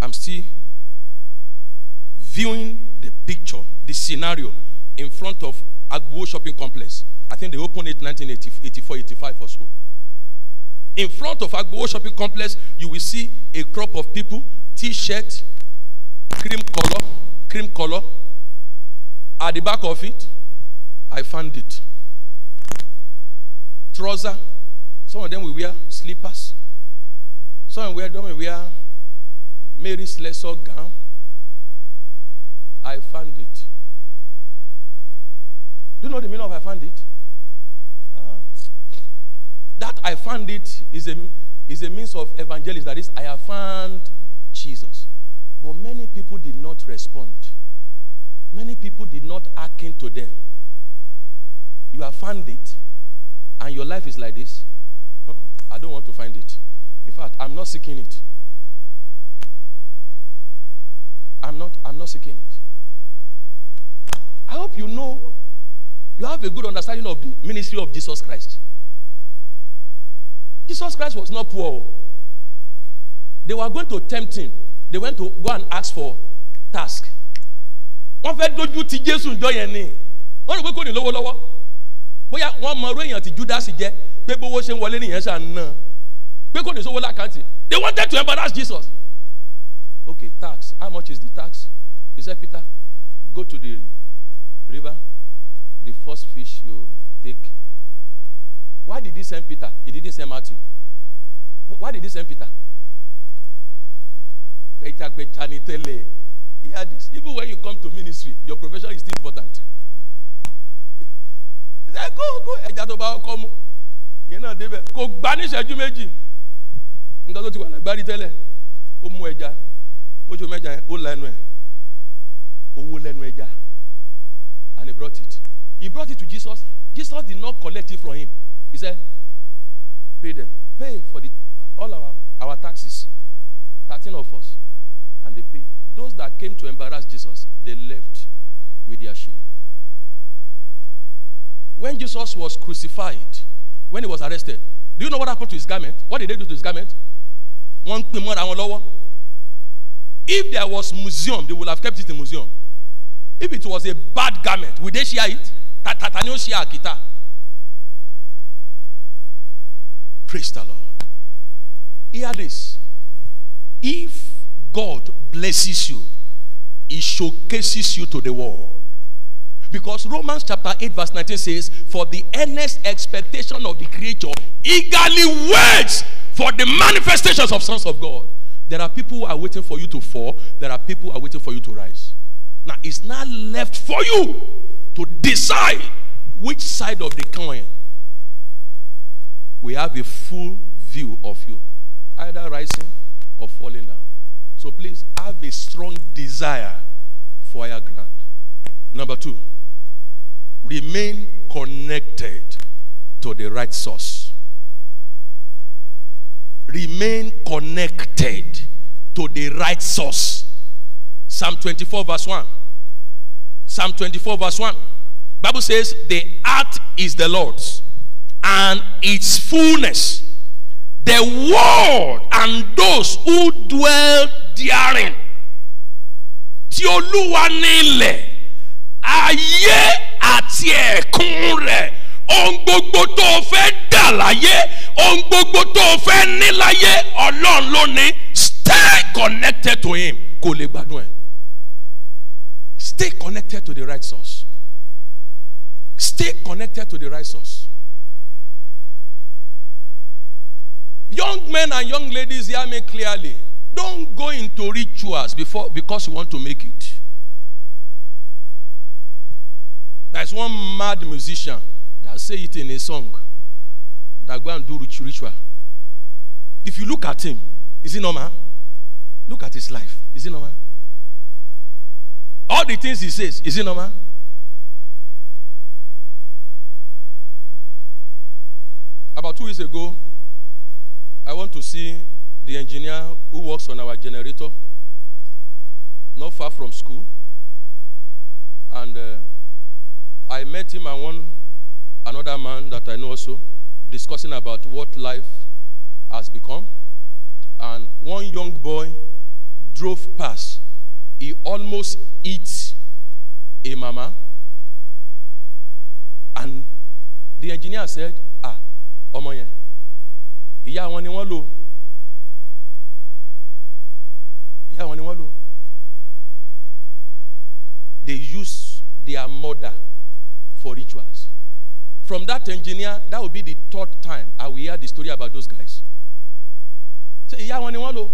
I'm still viewing the picture, the scenario in front of Agbo Shopping Complex. I think they opened it 1984, 85 or so. In front of Agbo Shopping Complex, you will see a crop of people, t-shirt, cream color, cream color. At the back of it, I found it. Trouser. Some of them will wear slippers. Some of them will wear Mary's lesser gown. I found it. Do you know the meaning of I found it? Ah. That I found it is a, is a means of evangelism. That is, I have found Jesus. But many people did not respond. Many people did not hearken to them. You have found it, and your life is like this. Uh-uh. I don't want to find it. In fact, I'm not seeking it. I'm not, I'm not seeking it. I hope you know, you have a good understanding of the ministry of Jesus Christ. Jesus Christ was not poor. They were going to tempt him. They went to go and ask for task. wọ́n fẹ́ dojú ti Jésù jọ yẹn ni wọ́n rò pé kò ní lówó lọ́wọ́ bóyá wọ́n mọ orú èèyàn tí Judas jẹ́ pé bówó ṣe ń wọlé nìyẹn ṣáà ná pé kò ní sówó lákàntì they wanted to embarrass Jesus okay tax how much is the tax he said Peter go to the river the first fish you take why did he send Peter? He didn't send Matthew. Why did he send Peter? Tẹ́lẹ̀. Hear this. Even when you come to ministry your profession is still important. He said go go. Ẹja tó bá kọ́ mu ìyẹn náà débẹ̀. Kò gbá ní ìṣẹ́jú méjì. Nǹkan tó ti wà lágbárí tẹ́lẹ̀? Ó mú ẹja. Mójú mẹ́ja ó la ẹnu owó lẹ́nu ẹja and he brought it. He brought it to Jesus. Jesus did not collect it from him. He said pay them. Pay for the all our our taxes. Thirteen of us. And they pay. Those that came to embarrass Jesus they left with their shame. When Jesus was crucified when he was arrested do you know what happened to his garment? What did they do to his garment? Wọ́n pin mọ́ra wọn lọ́wọ́. If there was museum they would have kept it in museum if it was a bad garment would they share it? Tata ni ó share àkìtà praise the lord. Hear this. If God blesses you he showcases you to the world. Because Romans chapter 8 verse 19 says for the earnest expectation of the creature eagerly waits for the manifestations of sons of God. There are people who are waiting for you to fall. There are people who are waiting for you to rise now it's not left for you to decide which side of the coin. We have a full view of you either rising or falling down. So please have a strong desire for higher ground. Number two remain connected to the right source. Remain connected to the right source. Psalm 24 verse 1 psalm 24 verse 1 bible says the earth is the lord's and its fullness. The world and those who dwell therein. Tí olúwa ní ayé àti ẹ̀kún rẹ̀ ohun gbogbo tó o fẹ́ dà láyé ohun gbogbo tó fẹ́ ní ọlọ́run ló ní. Stay connected to him. Kò lè gbádùn stay connected to the right source. Stay connected to the right source. Young men and young ladies hear me clearly. Don't go into rituals before because you want to make it. There's one mad musician that say it in a song that go and do rit- ritual. If you look at him is he normal? Look at his life. Is he normal all the things he says is he normal about two weeks ago I want to see the engineer who works on our generator, not far from school. And uh, I met him and one another man that I know also discussing about what life has become. And one young boy drove past. He almost hit a mama. And the engineer said, Ah, ọmọ yẹn ìyá wọn ni wọ́n lò. Ìyá wọn ni wọ́n lò. They use their mother for rituals. From that engineer that will be the third time I will hear the story about those guys. Say ìyá wọn ni wọ́n lò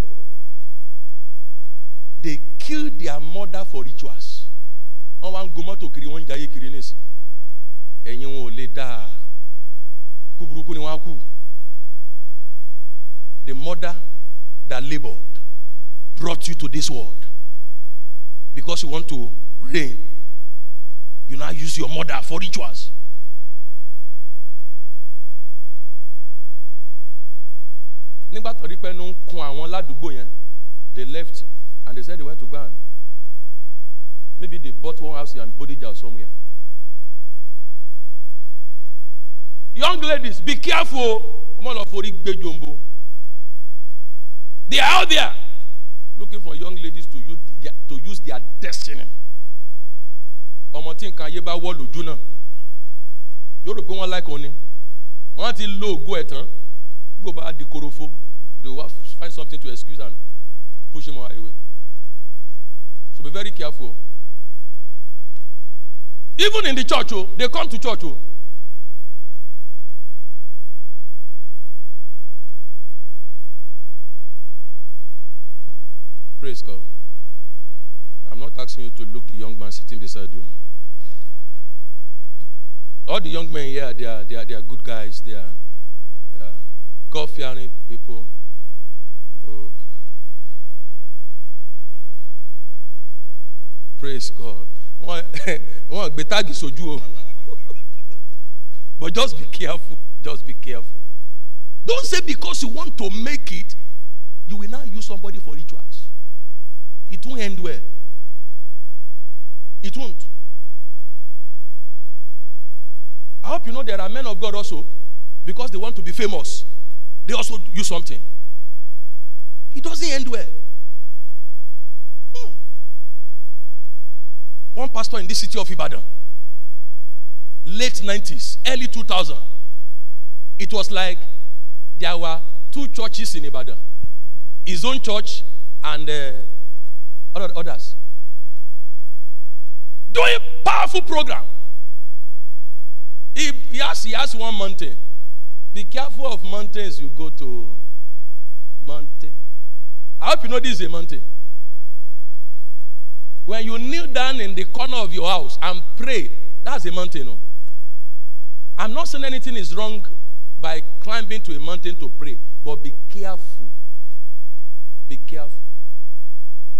they kill their mother for rituals wọ́n wá ń gun mọ́tò kiri wọ́n ń jayé kiri nísì ẹ̀yin wọn ò lè dáa kú burúkú ni wọ́n á kú the mother that labored brought you to this world because you want to reign. You now use your mother for rituals. nígbà tó rí pé ẹnu ń kun àwọn ládùúgbò yẹn they left and they said they went to go and maybe they bought one house in Bodija or somewhere. young ladies be careful. They are out there looking for young ladies to use their, to use their destiny. ọmọ tí nǹkan ayé bá wọ́ lójú náà yóò rò pé wọ́n láìkọ́ ni wọ́n ti lo ògo ẹ̀ tán gbogbo bá they will find something to excuse and push him away so be very careful even in the church o they come to church o. Praise God. I'm not asking you to look the young man sitting beside you. All the young men here, they are, they are, they are good guys. They are uh, God fearing people. Oh. Praise God. Sójú. But just be careful. Just be careful. Don't say because you want to make it, you will now use somebody for rituals. It won't end well. It won't. I hope you know there are men of God also, because they want to be famous, they also use something. It doesn't end well. One pastor in this city of Ibadan, late 90s, early 2000, it was like there were two churches in Ibadan his own church and uh, other- others. Doing powerful program. He, he, has, he has one mountain. Be careful of mountains you go to. Mountain. I hope you know this is a mountain. When you kneel down in the corner of your house and pray, that's a mountain. No? I'm not saying anything is wrong by climbing to a mountain to pray, but be careful. Be careful.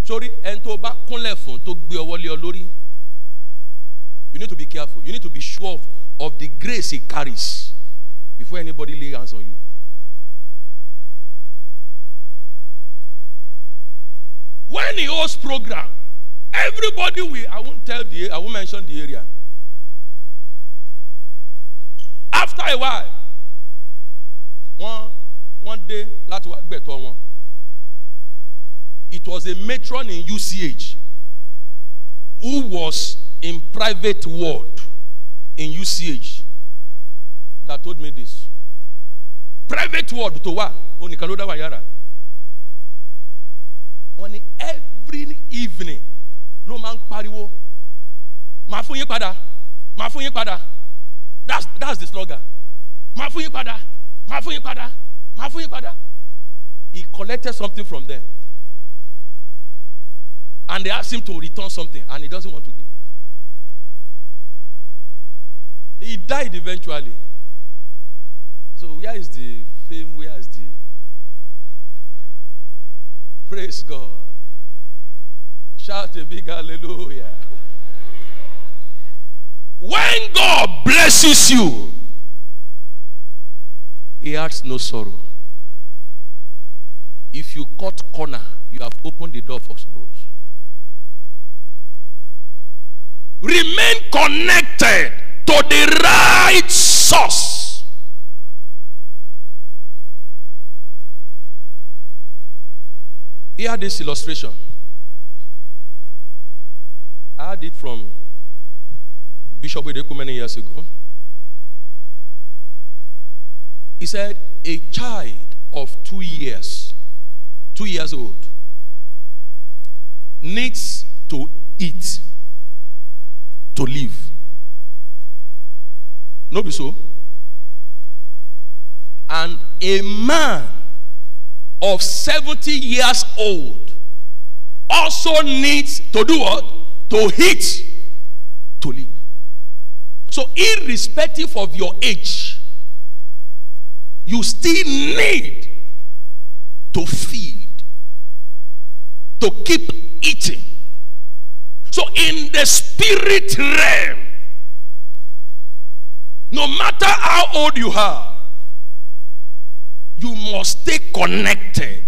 Sorry, ẹni tó bá tó gbé ọwọ́ lórí. You need to be careful. You need to be sure of, of the grace he carries before anybody lay hands on you. When he hosts program, everybody will, I won't tell the, I won't mention the area. After a while, one, one day, láti wá gbẹ̀tọ̀ wọn. It was a matron in UCH who was in private ward in UCH that told me this. Private ward to what? Onìkan ló dá wà every evening ló máa ń pariwo. Màá fún yín padà. Màá fún yín padà. That's that's the slogan. Màá fún yín padà. Màá fún yín padà. Màá fún yín padà. He collected something from them. And they asked him to return something, and he doesn't want to give it. He died eventually. So, where is the fame? Where is the. Praise God. Shout a big hallelujah. When God blesses you, He has no sorrow. If you cut corner, you have opened the door for sorrows. Remain connected to the right source. Hear this illustration. I had it from Bishop Wedeku many years ago. He said, A child of two years, two years old, needs to eat to live. No be so. And a man of 70 years old also needs to do what? To eat to live. So, irrespective of your age, you still need to feed, to keep eating. So, in the spirit realm, no matter how old you are, you must stay connected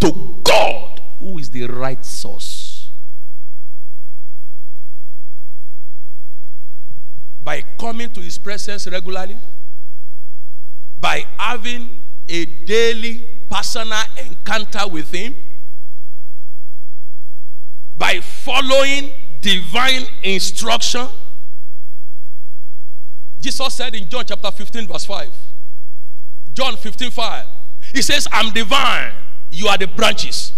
to God, who is the right source. By coming to His presence regularly, by having a daily personal encounter with Him, by following divine instruction. Jesus said in John chapter 15, verse 5. John 15, 5. He says, I'm divine, you are the branches.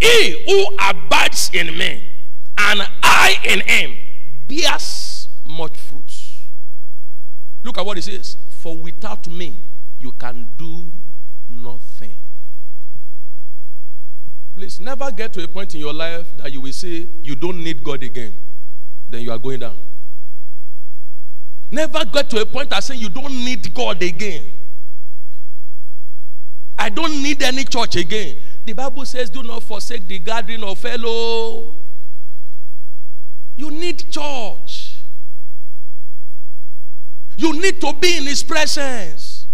He who abides in me, and I in him, bears much fruits. Look at what he says. For without me, you can do nothing. Please never get to a point in your life that you will say you don't need God again. Then you are going down. Never get to a point that saying you don't need God again. I don't need any church again. The Bible says, do not forsake the gathering of fellow. You need church. You need to be in his presence.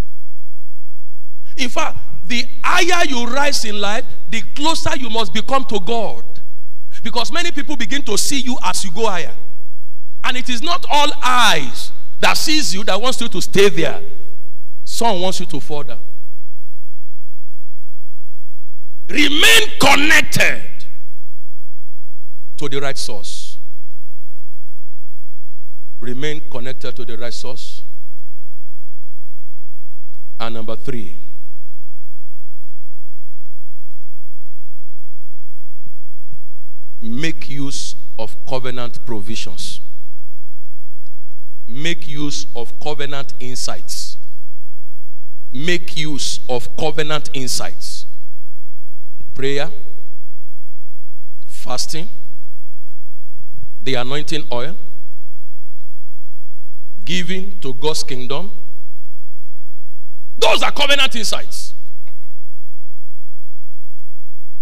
In fact, the higher you rise in life, the closer you must become to God. Because many people begin to see you as you go higher. And it is not all eyes that sees you that wants you to stay there. Some wants you to fall down. Remain connected to the right source. Remain connected to the right source. And number three, make use of covenant provisions. Make use of covenant insights. Make use of covenant insights. Prayer, fasting, the anointing oil, giving to God's kingdom. Those are covenant insights.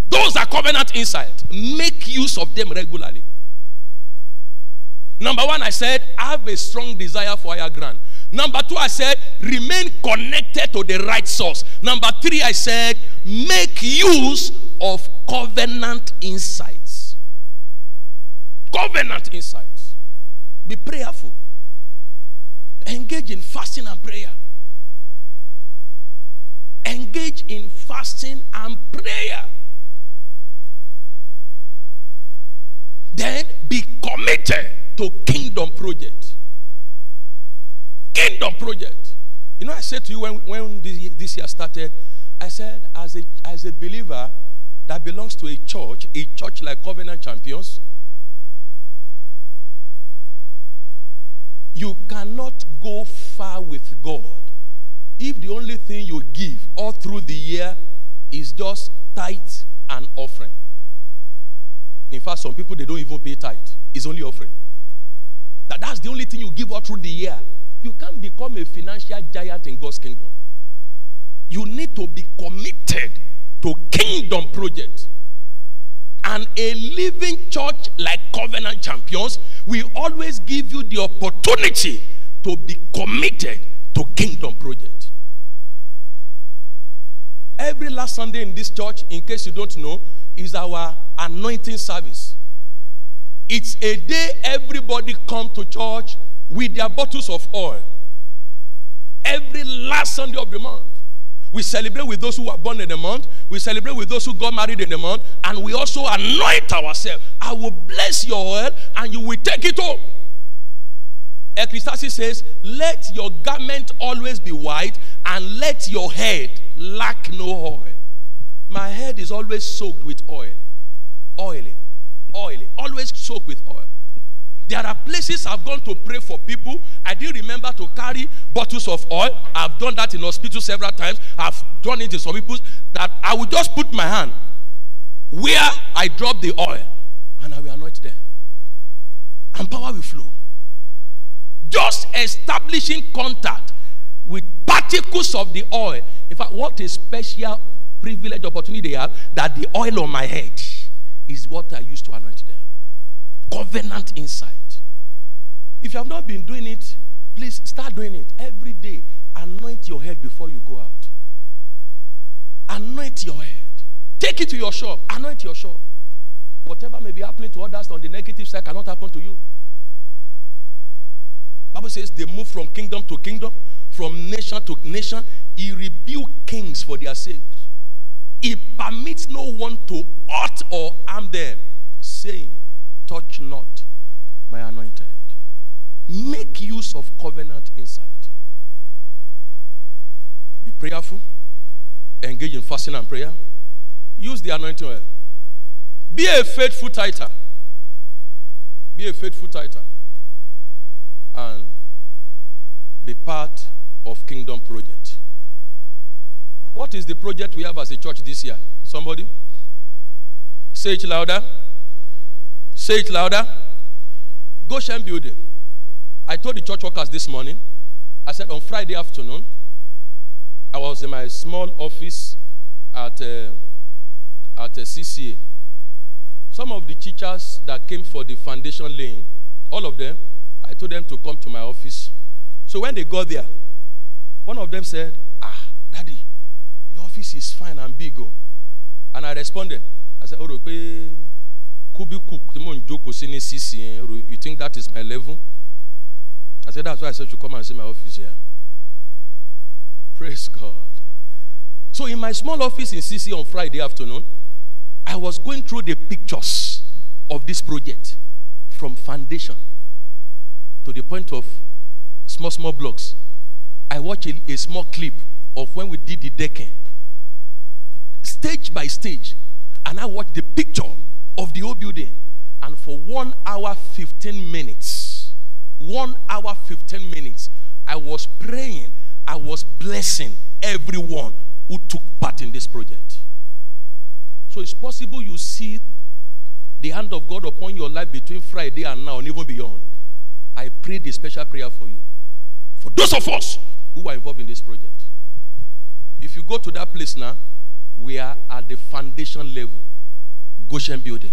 Those are covenant insights. Make use of them regularly. Number one, I said, have a strong desire for higher ground. Number two, I said, remain connected to the right source. Number three, I said, make use of covenant insights. Covenant insights. Be prayerful. Engage in fasting and prayer. Engage in fasting and prayer. Then be committed to kingdom project. Kingdom project. You know, I said to you when, when this, this year started, I said, as a, as a believer that belongs to a church, a church like Covenant Champions, you cannot go far with God if the only thing you give all through the year is just tithe and offering. In fact, some people they don't even pay tithe. It's only offering. That that's the only thing you give all through the year. You can't become a financial giant in God's kingdom. You need to be committed to kingdom project. And a living church like Covenant Champions will always give you the opportunity to be committed to kingdom project. Every last Sunday in this church, in case you don't know, is our anointing service. It's a day everybody come to church with their bottles of oil. Every last Sunday of the month. We celebrate with those who were born in the month. We celebrate with those who got married in the month. And we also anoint ourselves. I will bless your oil and you will take it home. Ecclesiastes says, Let your garment always be white and let your head lack no oil. My head is always soaked with oil. Oily. Oily. Always soaked with oil. There are places I've gone to pray for people. I didn't remember to carry bottles of oil. I've done that in hospital several times. I've done it in some people that I would just put my hand where I drop the oil and I will anoint them. And power will flow. Just establishing contact with particles of the oil. In fact, what a special privilege opportunity they have that the oil on my head is what I use to anoint them. Covenant insight. If you have not been doing it, please start doing it every day. Anoint your head before you go out. Anoint your head. Take it to your shop. Anoint your shop. Whatever may be happening to others on the negative side cannot happen to you. Bible says they move from kingdom to kingdom, from nation to nation. He rebuked kings for their sakes. He permits no one to hurt or harm them, saying, Touch not my anointed. Make use of covenant insight. Be prayerful. Engage in fasting and prayer. Use the anointing oil. Be a faithful tither. Be a faithful tither. And be part of kingdom project. What is the project we have as a church this year? Somebody? Say it louder. Say it louder. Goshen building. I told the church workers this morning, I said on Friday afternoon, I was in my small office at, uh, at uh, CCA. Some of the teachers that came for the foundation laying, all of them, I told them to come to my office. So when they got there, one of them said, Ah, daddy, your office is fine and big. Oh. And I responded, I said, Oh, cubicle, you think that is my level? I said, That's why I said you come and see my office here. Praise God. So, in my small office in CC on Friday afternoon, I was going through the pictures of this project from foundation to the point of small, small blocks. I watched a, a small clip of when we did the decking, stage by stage, and I watched the picture of the whole building. And for one hour, 15 minutes, one hour, 15 minutes, I was praying, I was blessing everyone who took part in this project. So it's possible you see the hand of God upon your life between Friday and now, and even beyond. I prayed a special prayer for you. For those of us who are involved in this project. If you go to that place now, we are at the foundation level, Goshen building.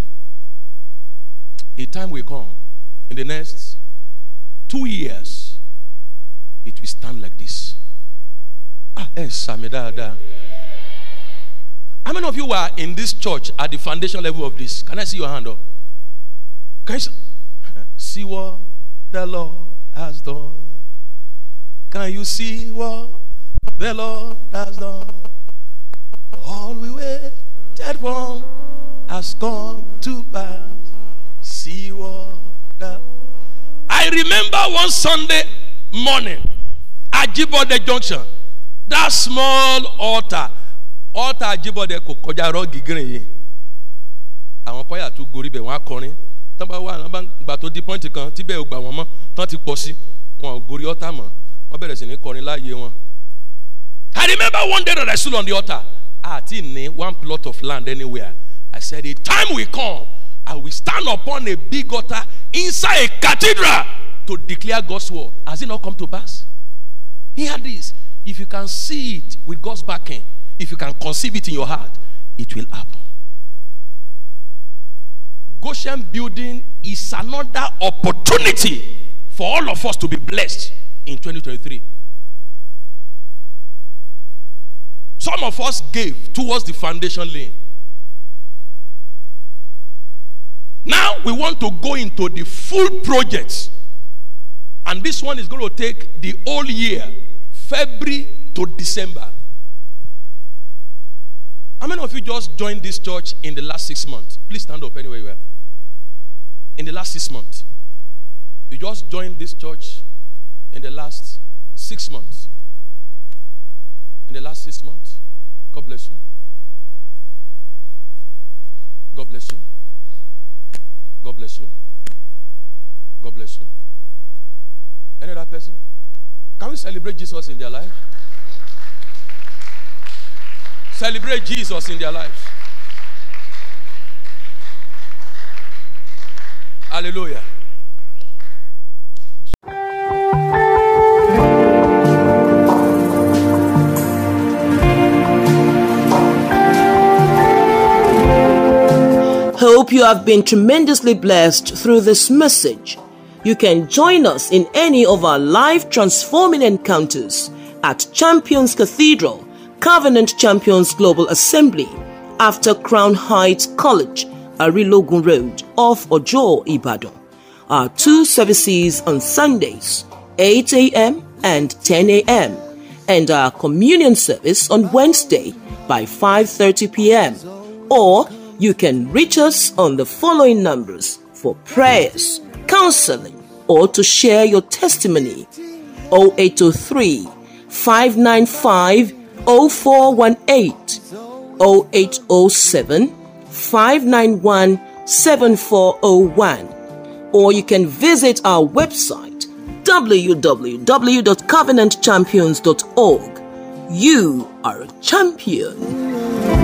A time will come in the next two years, it will stand like this. Ah, yes, How many of you are in this church at the foundation level of this? Can I see your hand up? Can you see what the Lord has done? Can you see what the Lord has done? All we waited for has come to pass. see what that. I remember one Sunday morning at Jibode Junction, that small altar, altar Jibode kò kọjá green yìí. Àwọn pọ́yà tó gorí bẹ̀ wọ́n. Tán bá wà gbà tó di pọ́ìntì kan tí bẹ́ẹ̀ ò gbà wọ́n mọ́ tán ti pọ̀ sí wọn ò gorí altar mọ́ wọ́n bẹ̀rẹ̀ sí ní kọrin láàyè wọn. I remember one day that I stood on the altar. Àti ní one plot of land anywhere. I said, a time will come, I will stand upon a big altar inside a cathedral to declare God's word. Has it not come to pass? Hear this. If you can see it with God's backing, if you can conceive it in your heart, it will happen. Goshen building is another opportunity for all of us to be blessed in 2023. Some of us gave towards the foundation lane. Now we want to go into the full project. And this one is going to take the whole year, February to December. How many of you just joined this church in the last six months? Please stand up anywhere you are. In the last six months. You just joined this church in the last six months. In the last six months. God bless you. God bless you. God bless you. God bless you. Any other person? Can we celebrate Jesus in their life? Celebrate Jesus in their lives. Hallelujah. Hope you have been tremendously blessed through this message. You can join us in any of our live transforming encounters at Champions Cathedral, Covenant Champions Global Assembly, after Crown Heights College, Arilogun Road, off Ojo, Ibadan. Our two services on Sundays, 8 a.m. and 10 a.m., and our communion service on Wednesday by 5:30 p.m. Or you can reach us on the following numbers for prayers, counseling, or to share your testimony 0803 595 0418 0807 591 7401 or you can visit our website www.covenantchampions.org. You are a champion.